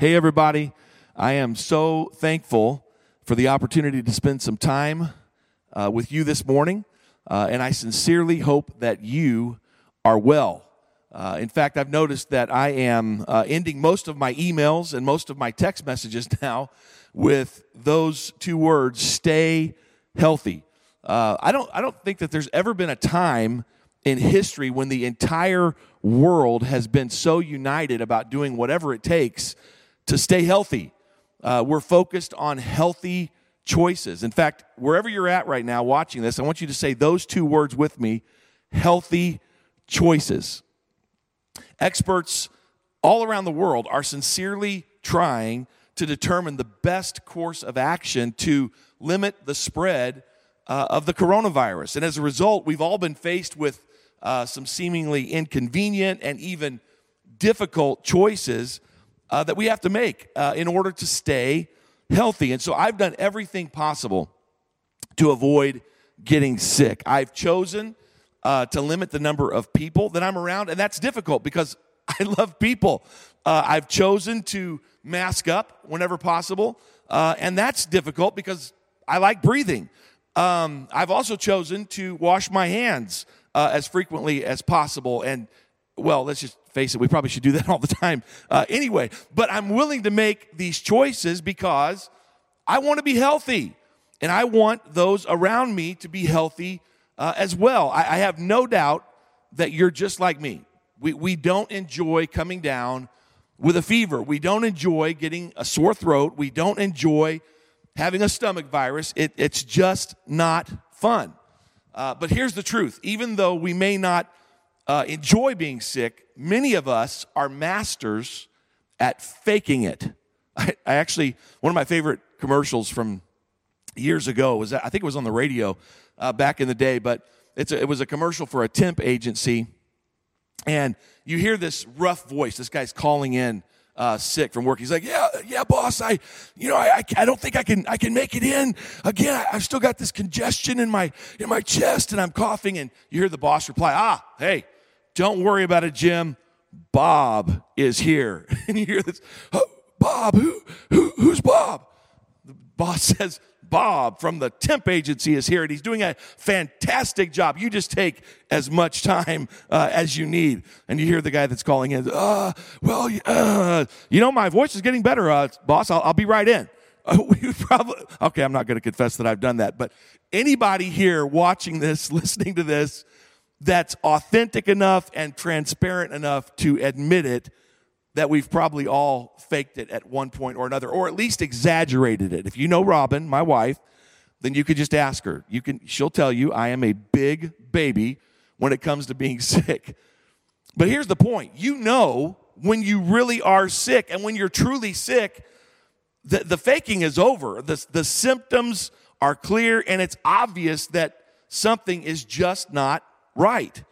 Hey, everybody. I am so thankful for the opportunity to spend some time uh, with you this morning, uh, and I sincerely hope that you are well. Uh, in fact, I've noticed that I am uh, ending most of my emails and most of my text messages now with those two words stay healthy. Uh, I, don't, I don't think that there's ever been a time in history when the entire world has been so united about doing whatever it takes to stay healthy. Uh, we're focused on healthy choices. In fact, wherever you're at right now watching this, I want you to say those two words with me healthy choices. Experts all around the world are sincerely trying to determine the best course of action to limit the spread uh, of the coronavirus. And as a result, we've all been faced with uh, some seemingly inconvenient and even difficult choices uh, that we have to make uh, in order to stay healthy. And so I've done everything possible to avoid getting sick. I've chosen uh, to limit the number of people that I'm around, and that's difficult because I love people. Uh, I've chosen to mask up whenever possible, uh, and that's difficult because I like breathing. Um, I've also chosen to wash my hands uh, as frequently as possible. And, well, let's just face it, we probably should do that all the time uh, anyway. But I'm willing to make these choices because I want to be healthy. And I want those around me to be healthy uh, as well. I, I have no doubt that you're just like me. We, we don't enjoy coming down with a fever. We don't enjoy getting a sore throat. We don't enjoy having a stomach virus. It, it's just not fun. Uh, but here's the truth even though we may not uh, enjoy being sick, many of us are masters at faking it. I, I, actually, one of my favorite commercials from years ago was, I think it was on the radio uh, back in the day, but a, it was a commercial for a temp agency. And you hear this rough voice. This guy's calling in uh, sick from work. He's like, yeah, yeah, boss. I, you know, I, I, don't think I can, I can make it in again. I, I've still got this congestion in my, in my chest and I'm coughing. And you hear the boss reply, ah, hey, don't worry about it, Jim. Bob is here. And you hear this, oh, Bob, who, who, who's Bob? The boss says, Bob from the temp agency is here and he's doing a fantastic job. You just take as much time uh, as you need. And you hear the guy that's calling in, uh, well, uh, you know, my voice is getting better, uh, boss. I'll, I'll, be right in. we probably, okay, I'm not going to confess that I've done that, but anybody here watching this, listening to this, that's authentic enough and transparent enough to admit it that we've probably all faked it at one point or another, or at least exaggerated it. If you know Robin, my wife, then you could just ask her. You can, she'll tell you, I am a big baby when it comes to being sick. But here's the point you know when you really are sick, and when you're truly sick, the, the faking is over. The, the symptoms are clear, and it's obvious that something is just not right.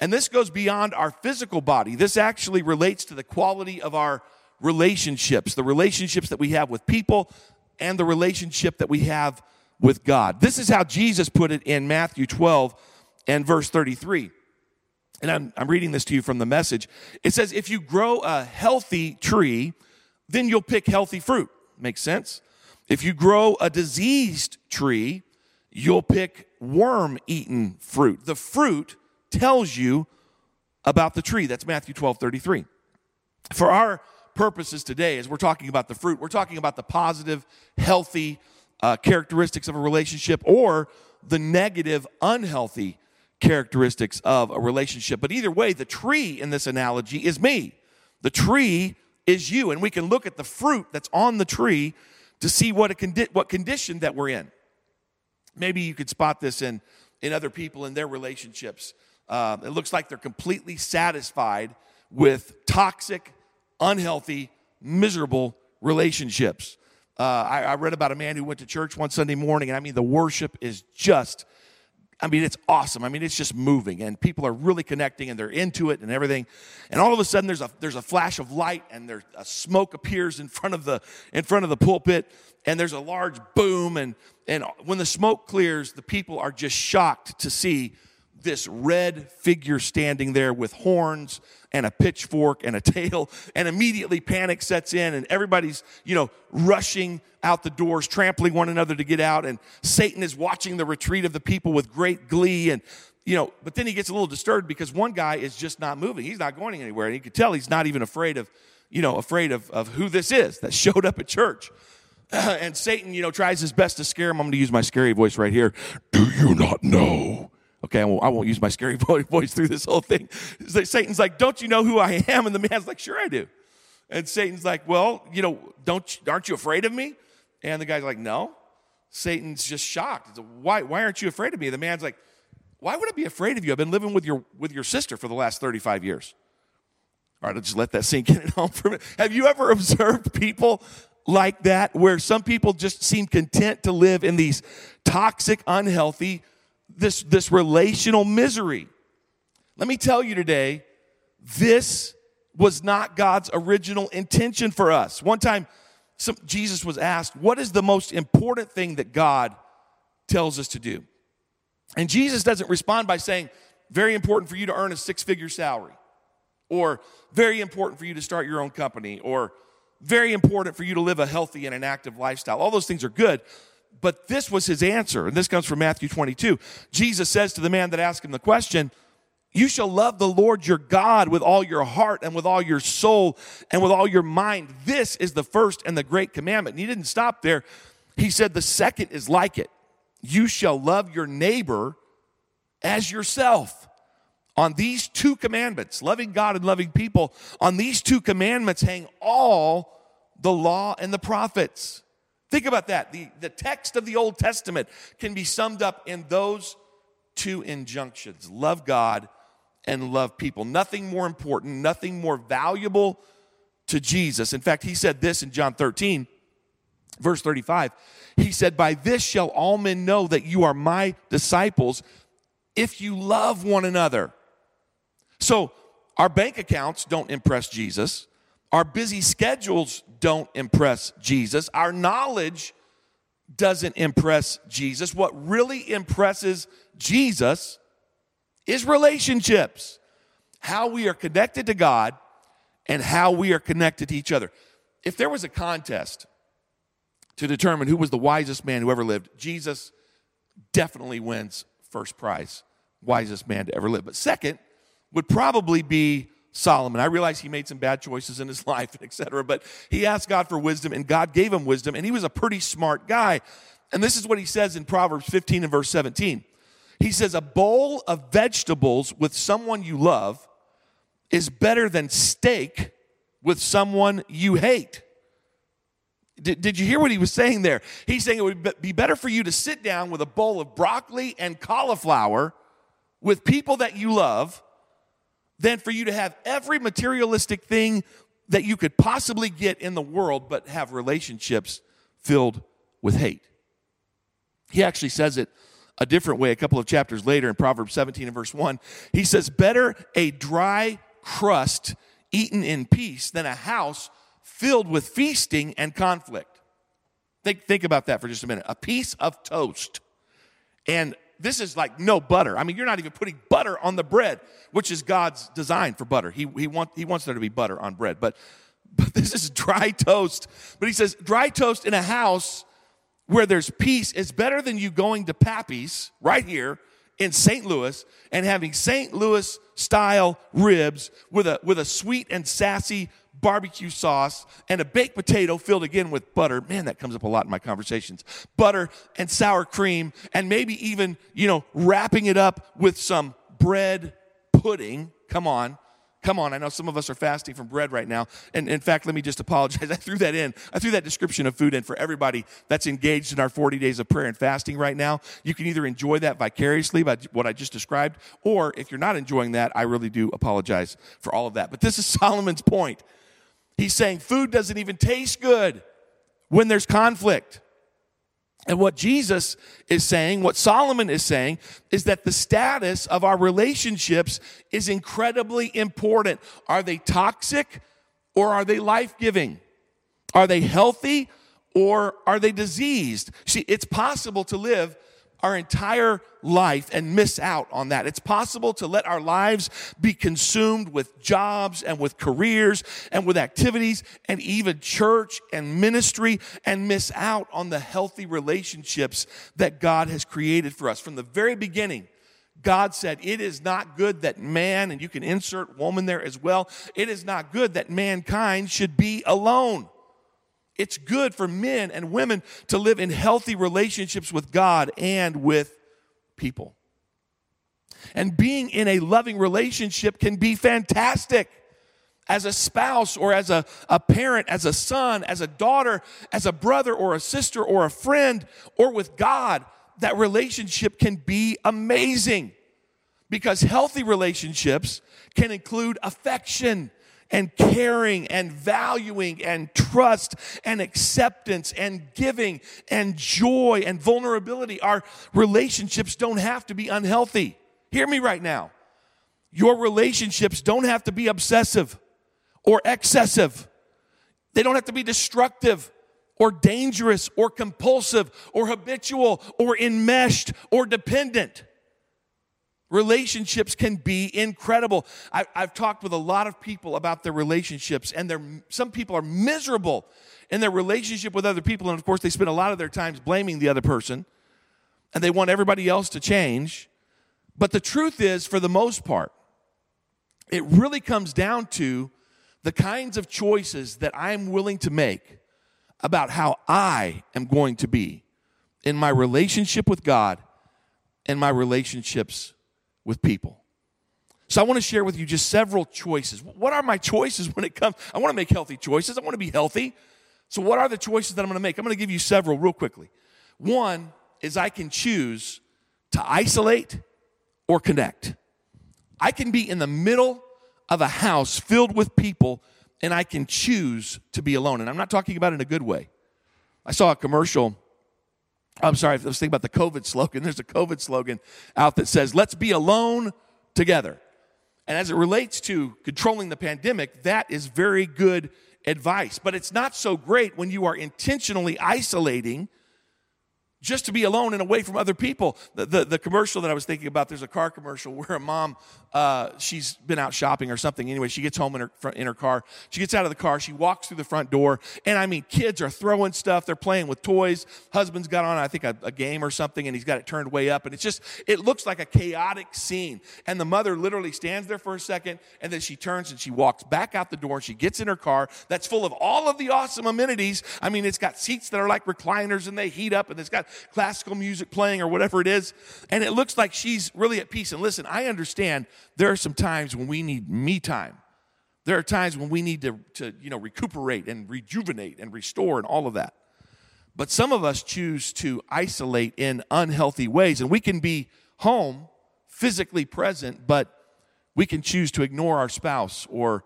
And this goes beyond our physical body. This actually relates to the quality of our relationships, the relationships that we have with people, and the relationship that we have with God. This is how Jesus put it in Matthew 12 and verse 33. And I'm, I'm reading this to you from the message. It says, If you grow a healthy tree, then you'll pick healthy fruit. Makes sense? If you grow a diseased tree, you'll pick worm eaten fruit. The fruit tells you about the tree. That's Matthew 12 33. For our purposes today, as we're talking about the fruit, we're talking about the positive, healthy uh, characteristics of a relationship or the negative, unhealthy characteristics of a relationship. But either way, the tree in this analogy is me. The tree is you. And we can look at the fruit that's on the tree to see what, condi- what condition that we're in. Maybe you could spot this in, in other people in their relationships. Uh, it looks like they're completely satisfied with toxic, unhealthy, miserable relationships. Uh, I, I, read about a man who went to church one Sunday morning, and I mean, the worship is just, I mean, it's awesome. I mean, it's just moving, and people are really connecting, and they're into it and everything. And all of a sudden, there's a there's a flash of light, and there's a smoke appears in front of the in front of the pulpit, and there's a large boom, and and when the smoke clears, the people are just shocked to see this red figure standing there with horns and a pitchfork and a tail and immediately panic sets in and everybody's you know rushing out the doors trampling one another to get out and satan is watching the retreat of the people with great glee and you know but then he gets a little disturbed because one guy is just not moving. He's not going anywhere and you can tell he's not even afraid of you know afraid of, of who this is that showed up at church. And satan you know tries his best to scare him. I'm going to use my scary voice right here. Do you not know Okay, I won't, I won't use my scary voice through this whole thing. Satan's like, Don't you know who I am? And the man's like, Sure, I do. And Satan's like, Well, you know, don't, aren't you afraid of me? And the guy's like, No. Satan's just shocked. Like, why, why aren't you afraid of me? The man's like, Why would I be afraid of you? I've been living with your, with your sister for the last 35 years. All right, I'll just let that sink in at home for a minute. Have you ever observed people like that where some people just seem content to live in these toxic, unhealthy, this, this relational misery. Let me tell you today, this was not God's original intention for us. One time, some, Jesus was asked, What is the most important thing that God tells us to do? And Jesus doesn't respond by saying, Very important for you to earn a six figure salary, or very important for you to start your own company, or very important for you to live a healthy and an active lifestyle. All those things are good, but this was his answer, and this comes from Matthew 22. Jesus says to the man that asked him the question, You shall love the Lord your God with all your heart and with all your soul and with all your mind. This is the first and the great commandment. And he didn't stop there. He said, The second is like it. You shall love your neighbor as yourself. On these two commandments, loving God and loving people, on these two commandments hang all the law and the prophets. Think about that. The, the text of the Old Testament can be summed up in those two injunctions love God and love people. Nothing more important, nothing more valuable to Jesus. In fact, he said this in John 13, verse 35. He said, By this shall all men know that you are my disciples if you love one another. So, our bank accounts don't impress Jesus. Our busy schedules don't impress Jesus. Our knowledge doesn't impress Jesus. What really impresses Jesus is relationships, how we are connected to God and how we are connected to each other. If there was a contest to determine who was the wisest man who ever lived, Jesus definitely wins first prize, wisest man to ever live. But second would probably be Solomon. I realize he made some bad choices in his life, etc., but he asked God for wisdom and God gave him wisdom and he was a pretty smart guy. And this is what he says in Proverbs 15 and verse 17. He says, A bowl of vegetables with someone you love is better than steak with someone you hate. Did, did you hear what he was saying there? He's saying it would be better for you to sit down with a bowl of broccoli and cauliflower with people that you love than for you to have every materialistic thing that you could possibly get in the world, but have relationships filled with hate. He actually says it a different way a couple of chapters later in Proverbs 17 and verse 1. He says, Better a dry crust eaten in peace than a house filled with feasting and conflict. Think, think about that for just a minute. A piece of toast and this is like no butter. I mean, you're not even putting butter on the bread, which is God's design for butter. He, he, want, he wants there to be butter on bread. But, but this is dry toast. But he says, dry toast in a house where there's peace is better than you going to Pappy's right here in St. Louis and having St. Louis style ribs with a, with a sweet and sassy barbecue sauce, and a baked potato filled again with butter. Man, that comes up a lot in my conversations. Butter and sour cream, and maybe even, you know, wrapping it up with some bread pudding. Come on. Come on, I know some of us are fasting from bread right now. And in fact, let me just apologize. I threw that in. I threw that description of food in for everybody that's engaged in our 40 days of prayer and fasting right now. You can either enjoy that vicariously by what I just described, or if you're not enjoying that, I really do apologize for all of that. But this is Solomon's point. He's saying food doesn't even taste good when there's conflict. And what Jesus is saying, what Solomon is saying, is that the status of our relationships is incredibly important. Are they toxic or are they life giving? Are they healthy or are they diseased? See, it's possible to live our entire life and miss out on that. It's possible to let our lives be consumed with jobs and with careers and with activities and even church and ministry and miss out on the healthy relationships that God has created for us. From the very beginning, God said, It is not good that man, and you can insert woman there as well, it is not good that mankind should be alone. It's good for men and women to live in healthy relationships with God and with people. And being in a loving relationship can be fantastic as a spouse or as a, a parent, as a son, as a daughter, as a brother or a sister or a friend or with God. That relationship can be amazing because healthy relationships can include affection and caring and valuing and trust and acceptance and giving and joy and vulnerability. Our relationships don't have to be unhealthy. Hear me right now. Your relationships don't have to be obsessive or excessive. They don't have to be destructive or dangerous or compulsive or habitual or enmeshed or dependent. Relationships can be incredible. I, have talked with a lot of people about their relationships, and some people are miserable in their relationship with other people. And of course, they spend a lot of their times blaming the other person, and they want everybody else to change. But the truth is, for the most part, it really comes down to the kinds of choices that I'm willing to make about how I am going to be in my relationship with God and my relationships with people. So I want to share with you just several choices. What are my choices when it comes? I want to make healthy choices. I want to be healthy. So what are the choices that I'm going to make? I'm going to give you several real quickly. One is I can choose to isolate or connect. I can be in the middle of a house filled with people and I can choose to be alone. And I'm not talking about in a good way. I saw a commercial I'm sorry, I was thinking about the COVID slogan. There's a COVID slogan out that says, let's be alone together. And as it relates to controlling the pandemic, that is very good advice. But it's not so great when you are intentionally isolating just to be alone and away from other people. The, the, the, commercial that I was thinking about, there's a car commercial where a mom, uh, she's been out shopping or something. Anyway, she gets home in her, in her car. She gets out of the car. She walks through the front door. And I mean, kids are throwing stuff. They're playing with toys. Husband's got on, I think, a, a game or something, and he's got it turned way up. And it's just, it looks like a chaotic scene. And the mother literally stands there for a second, and then she turns and she walks back out the door. She gets in her car that's full of all of the awesome amenities. I mean, it's got seats that are like recliners and they heat up, and it's got classical music playing or whatever it is. And it looks like she's really at peace. And listen, I understand there are some times when we need me time. There are times when we need to, to you know, recuperate and rejuvenate and restore and all of that. But some of us choose to isolate in unhealthy ways. And we can be home, physically present, but we can choose to ignore our spouse or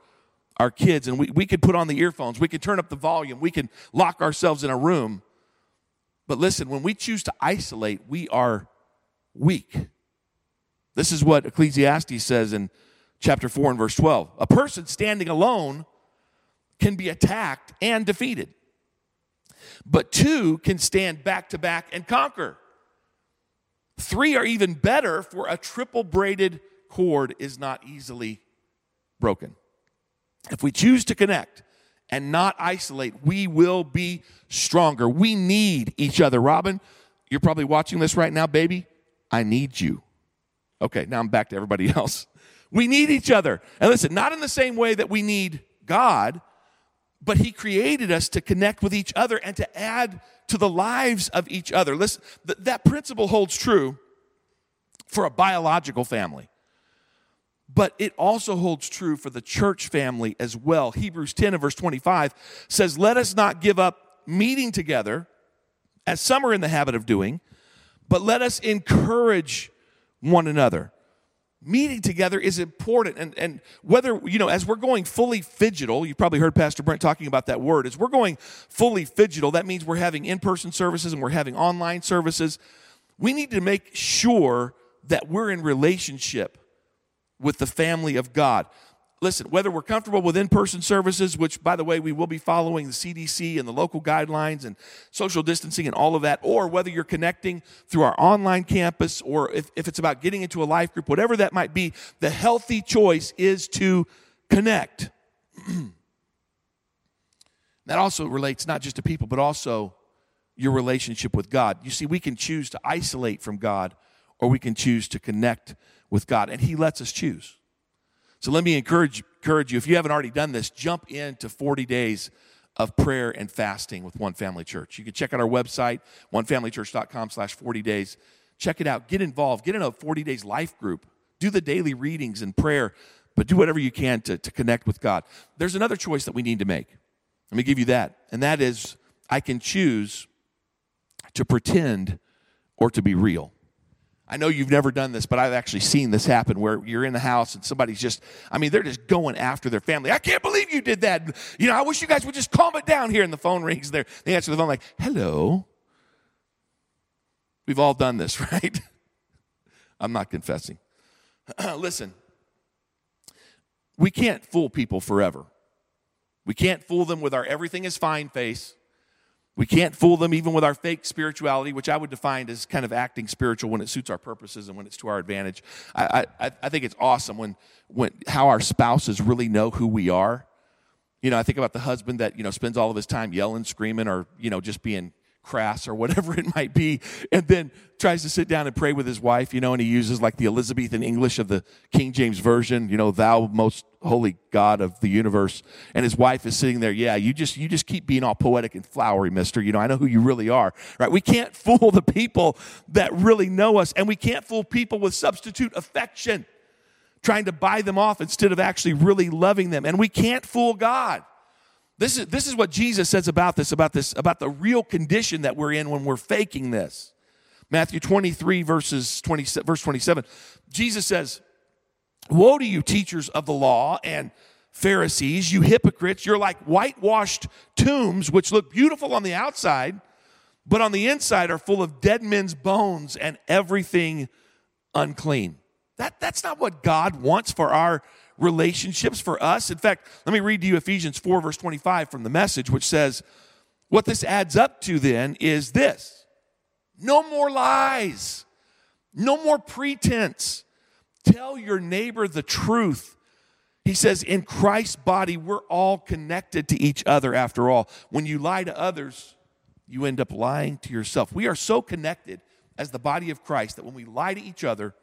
our kids. And we, we could put on the earphones, we could turn up the volume, we can lock ourselves in a room but listen, when we choose to isolate, we are weak. This is what Ecclesiastes says in chapter 4 and verse 12. A person standing alone can be attacked and defeated, but two can stand back to back and conquer. Three are even better, for a triple braided cord is not easily broken. If we choose to connect, and not isolate, we will be stronger. We need each other. Robin, you're probably watching this right now, baby. I need you. Okay, now I'm back to everybody else. We need each other. And listen, not in the same way that we need God, but He created us to connect with each other and to add to the lives of each other. Listen, th- that principle holds true for a biological family but it also holds true for the church family as well. Hebrews 10 and verse 25 says, Let us not give up meeting together, as some are in the habit of doing, but let us encourage one another. Meeting together is important. And, and whether, you know, as we're going fully phygital, you probably heard Pastor Brent talking about that word. As we're going fully phygital, that means we're having in person services and we're having online services. We need to make sure that we're in relationship with the family of God. listen, whether we're comfortable with in person services, which, by the way, we will be following the CDC and the local guidelines and social distancing and all of that, or whether you're connecting through our online campus, or if, if it's about getting into a life group, whatever that might be, the healthy choice is to connect. that also relates not just to people, but also your relationship with God. You see, we can choose to isolate from God, or we can choose to connect with God, and He lets us choose. So let me encourage, encourage you, if you haven't already done this, jump into 40 days of prayer and fasting with One Family Church. You can check out our website, onefamilychurch.com slash 40 days. Check it out. Get involved. Get in a 40 days life group. Do the daily readings and prayer, but do whatever you can to, to connect with God. There's another choice that we need to make. Let me give you that. And that is I can choose to pretend or to be real. I know you've never done this, but I've actually seen this happen where you're in the house and somebody's just, I mean, they're just going after their family. I can't believe you did that. You know, I wish you guys would just calm it down here. And the phone rings there. They answer the phone like, hello. We've all done this, right? I'm not confessing. Listen, we can't fool people forever. We can't fool them with our everything is fine face. We can't fool them even with our fake spirituality, which I would define as kind of acting spiritual when it suits our purposes and when it's to our advantage. I, I, I think it's awesome when, when how our spouses really know who we are. You know, I think about the husband that, you know, spends all of his time yelling, screaming, or, you know, just being crass or whatever it might be, and then tries to sit down and pray with his wife, you know, and he uses like the Elizabethan English of the King James Version, you know, thou most holy God of the universe. And his wife is sitting there, yeah, you just you just keep being all poetic and flowery, mister. You know, I know who you really are. Right? We can't fool the people that really know us, and we can't fool people with substitute affection, trying to buy them off instead of actually really loving them. And we can't fool God. This is, this is what Jesus says about this, about this, about the real condition that we're in when we're faking this. Matthew 23, verses 20, verse 27. Jesus says, Woe to you, teachers of the law and Pharisees, you hypocrites! You're like whitewashed tombs, which look beautiful on the outside, but on the inside are full of dead men's bones and everything unclean. That, that's not what God wants for our relationships for us. In fact, let me read to you Ephesians 4, verse 25 from the message, which says, What this adds up to then is this no more lies, no more pretense. Tell your neighbor the truth. He says, in Christ's body, we're all connected to each other after all. When you lie to others, you end up lying to yourself. We are so connected as the body of Christ that when we lie to each other,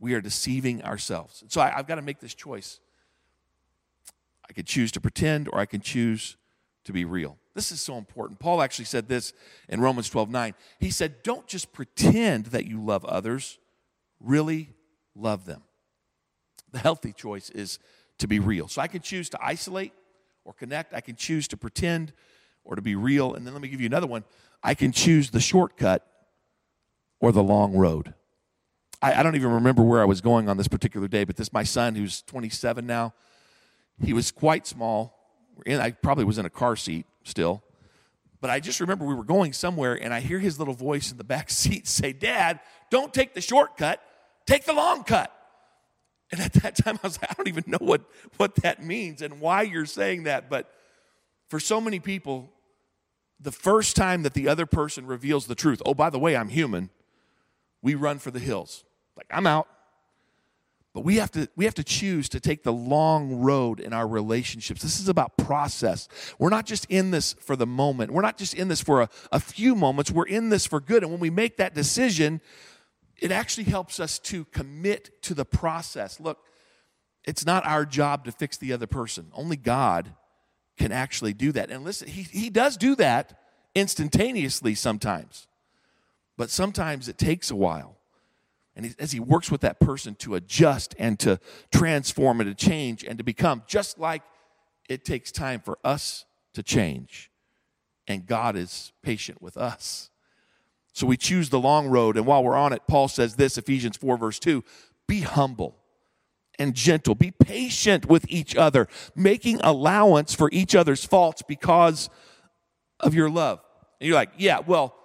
we are deceiving ourselves. So I, have got to make this choice. I can choose to pretend or I can choose to be real. This is so important. Paul actually said this in Romans 12 9. He said, Don't just pretend that you love others, really love them. The healthy choice is to be real. So I can choose to isolate or connect, I can choose to pretend or to be real. And then let me give you another one. I can choose the shortcut or the long road. I, I don't even remember where I was going on this particular day, but this my son who's 27 now. He was quite small. And I probably was in a car seat still. But I just remember we were going somewhere and I hear his little voice in the back seat say, Dad, don't take the shortcut, take the long cut. And at that time, I was like, I don't even know what, what that means and why you're saying that. But for so many people, the first time that the other person reveals the truth, oh, by the way, I'm human, we run for the hills. I'm out. But we have to we have to choose to take the long road in our relationships. This is about process. We're not just in this for the moment. We're not just in this for a, a few moments. We're in this for good. And when we make that decision, it actually helps us to commit to the process. Look, it's not our job to fix the other person. Only God can actually do that. And listen, he, he does do that instantaneously sometimes. But sometimes it takes a while. And as he works with that person to adjust and to transform and to change and to become, just like it takes time for us to change. And God is patient with us. So we choose the long road. And while we're on it, Paul says this Ephesians 4, verse 2 be humble and gentle, be patient with each other, making allowance for each other's faults because of your love. And you're like, yeah, well,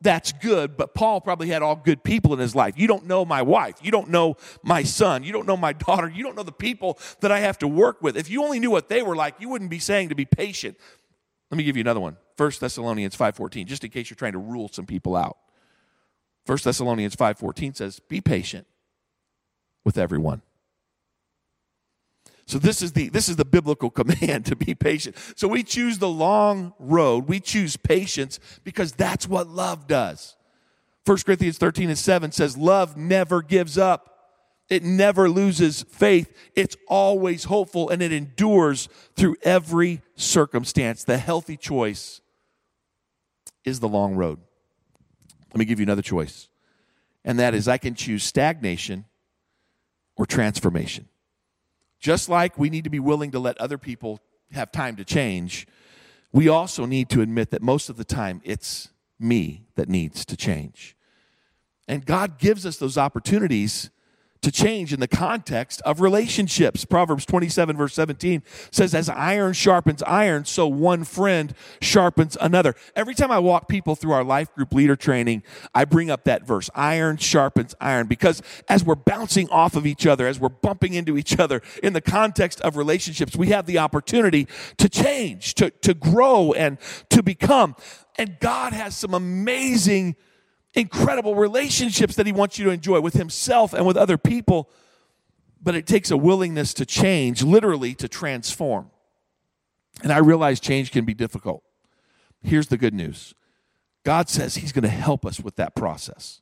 that's good, but Paul probably had all good people in his life. You don't know my wife. You don't know my son. You don't know my daughter. You don't know the people that I have to work with. If you only knew what they were like, you wouldn't be saying to be patient. Let me give you another one. 1 Thessalonians 5:14, just in case you're trying to rule some people out. 1 Thessalonians 5:14 says, "Be patient with everyone." So this is the this is the biblical command to be patient. So we choose the long road. We choose patience because that's what love does. 1 Corinthians 13 and 7 says love never gives up. It never loses faith. It's always hopeful and it endures through every circumstance. The healthy choice is the long road. Let me give you another choice. And that is I can choose stagnation or transformation. Just like we need to be willing to let other people have time to change, we also need to admit that most of the time it's me that needs to change. And God gives us those opportunities to change in the context of relationships. Proverbs 27, verse 17 says, As iron sharpens iron, so one friend sharpens another. Every time I walk people through our life group leader training, I bring up that verse iron sharpens iron because as we're bouncing off of each other, as we're bumping into each other in the context of relationships, we have the opportunity to change, to, to grow, and to become. And God has some amazing incredible relationships that he wants you to enjoy with himself and with other people. But it takes a willingness to change, literally to transform. And I realize change can be difficult. Here's the good news God says he's going to help us with that process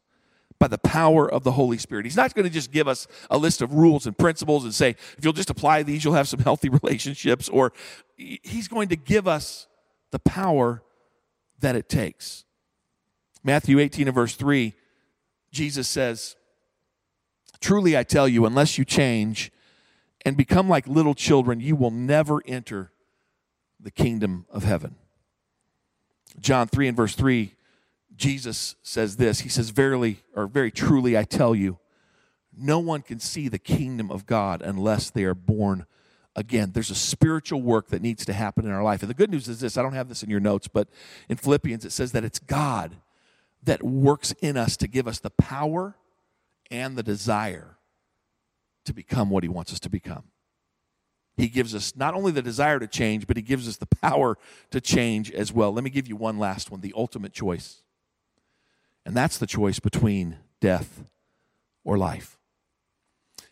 by the power of the Holy Spirit. He's not going to just give us a list of rules and principles and say, if you'll just apply these, you'll have some healthy relationships, or he's going to give us the power that it takes. Matthew 18 and verse 3, Jesus says, Truly I tell you, unless you change and become like little children, you will never enter the kingdom of heaven. John 3 and verse 3, Jesus says this He says, Verily, or very truly, I tell you, no one can see the kingdom of God unless they are born again. There's a spiritual work that needs to happen in our life. And the good news is this I don't have this in your notes, but in Philippians it says that it's God that works in us to give us the power and the desire to become what He wants us to become. He gives us not only the desire to change, but He gives us the power to change as well. Let me give you one last one the ultimate choice. And that's the choice between death or life.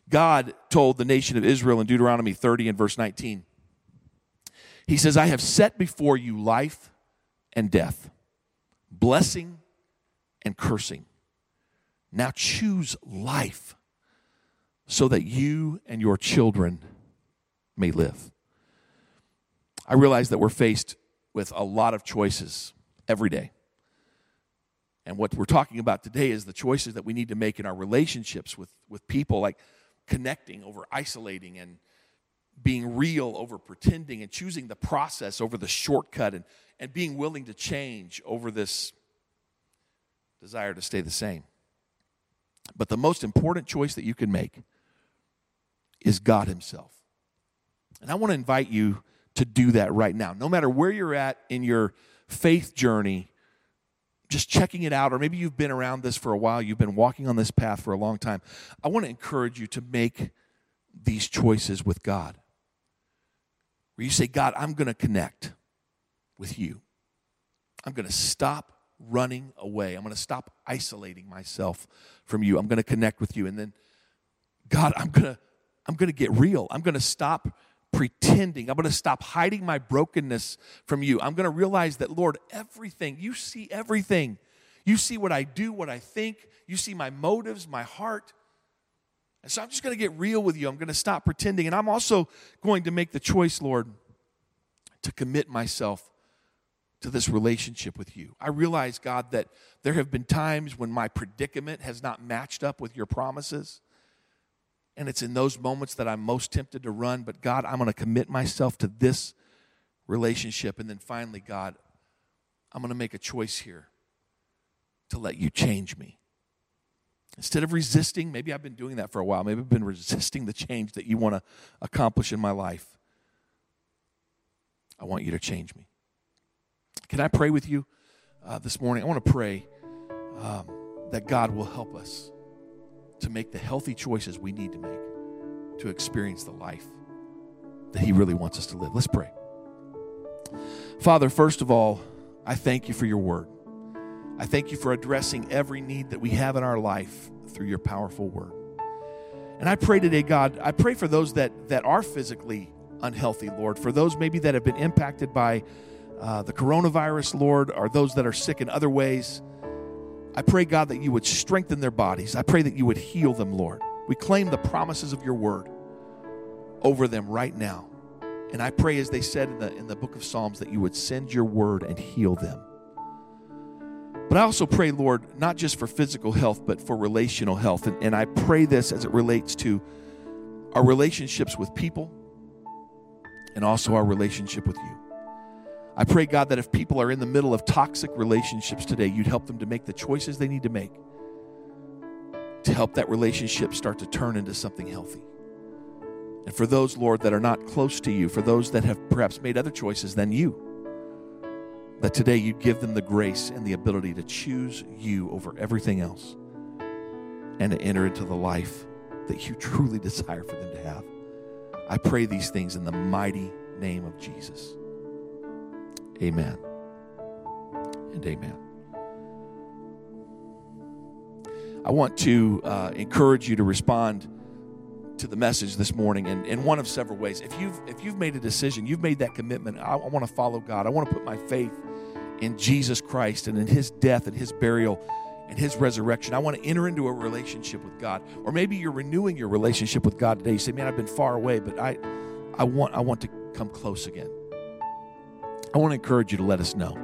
God told the nation of Israel in Deuteronomy 30 and verse 19, He says, I have set before you life and death, blessing and cursing. Now choose life so that you and your children may live. I realize that we're faced with a lot of choices every day. And what we're talking about today is the choices that we need to make in our relationships with, with people, like connecting over isolating and being real over pretending and choosing the process over the shortcut and, and being willing to change over this desire to stay the same. But the most important choice that you can make is God Himself. And I want to invite you to do that right now. No matter where you're at in your faith journey, just checking it out, or maybe you've been around this for a while, you've been walking on this path for a long time. I want to encourage you to make these choices with God. Where you say, God, I'm going to connect with you. I'm going to stop running away. I'm going to stop isolating myself from you. I'm going to connect with you. And then, God, I'm going to, I'm going to get real. I'm going to stop pretending. I'm going to stop hiding my brokenness from you. I'm going to realize that, Lord, everything, you see everything. You see what I do, what I think. You see my motives, my heart. And so I'm just going to get real with you. I'm going to stop pretending. And I'm also going to make the choice, Lord, to commit myself to this relationship with you. I realize, God, that there have been times when my predicament has not matched up with your promises. And it's in those moments that I'm most tempted to run. But God, I'm going to commit myself to this relationship. And then finally, God, I'm going to make a choice here to let you change me. Instead of resisting, maybe I've been doing that for a while. Maybe I've been resisting the change that you want to accomplish in my life. I want you to change me. Can I pray with you uh, this morning? I want to pray um, that God will help us to make the healthy choices we need to make to experience the life that He really wants us to live. Let's pray. Father, first of all, I thank you for your word. I thank you for addressing every need that we have in our life through your powerful word. And I pray today, God, I pray for those that, that are physically unhealthy, Lord, for those maybe that have been impacted by uh, the coronavirus, Lord, or those that are sick in other ways. I pray, God, that you would strengthen their bodies. I pray that you would heal them, Lord. We claim the promises of your word over them right now. And I pray, as they said in the, in the book of Psalms, that you would send your word and heal them. But I also pray, Lord, not just for physical health, but for relational health. And, and I pray this as it relates to our relationships with people and also our relationship with you. I pray, God, that if people are in the middle of toxic relationships today, you'd help them to make the choices they need to make to help that relationship start to turn into something healthy. And for those, Lord, that are not close to you, for those that have perhaps made other choices than you, that today you'd give them the grace and the ability to choose you over everything else and to enter into the life that you truly desire for them to have. I pray these things in the mighty name of Jesus. Amen and amen. I want to uh, encourage you to respond to the message this morning in, in one of several ways. If you've if you've made a decision, you've made that commitment, I, I want to follow God. I want to put my faith in Jesus Christ and in his death and his burial and his resurrection. I want to enter into a relationship with God. Or maybe you're renewing your relationship with God today. You say, Man, I've been far away, but I I want I want to come close again. I want to encourage you to let us know.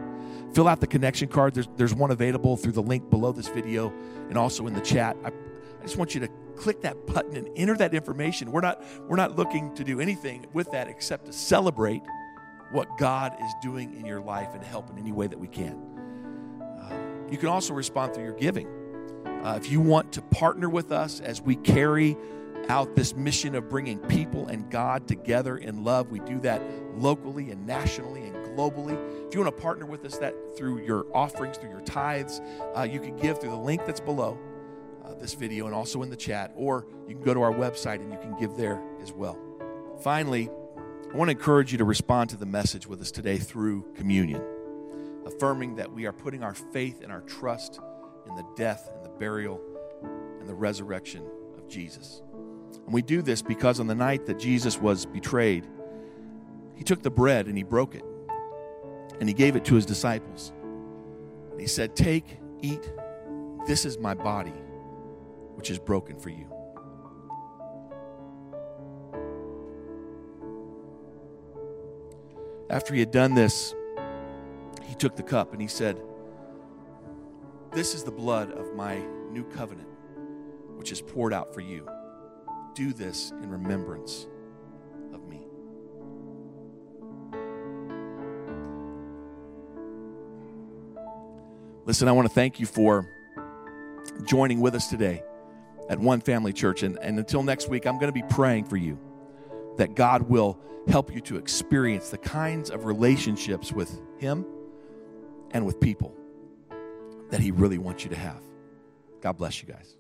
Fill out the connection card. There's, there's one available through the link below this video and also in the chat. I, I just want you to click that button and enter that information. We're not, we're not looking to do anything with that except to celebrate what God is doing in your life and help in any way that we can. Uh, you can also respond through your giving. Uh, if you want to partner with us as we carry out this mission of bringing people and God together in love, we do that locally and nationally globally. If you want to partner with us that through your offerings, through your tithes, uh, you can give through the link that's below uh, this video and also in the chat, or you can go to our website and you can give there as well. Finally, I want to encourage you to respond to the message with us today through communion, affirming that we are putting our faith and our trust in the death and the burial and the resurrection of Jesus. And we do this because on the night that Jesus was betrayed, he took the bread and he broke it and he gave it to his disciples. He said, Take, eat, this is my body, which is broken for you. After he had done this, he took the cup and he said, This is the blood of my new covenant, which is poured out for you. Do this in remembrance Listen, I want to thank you for joining with us today at One Family Church. And, and until next week, I'm going to be praying for you that God will help you to experience the kinds of relationships with Him and with people that He really wants you to have. God bless you guys.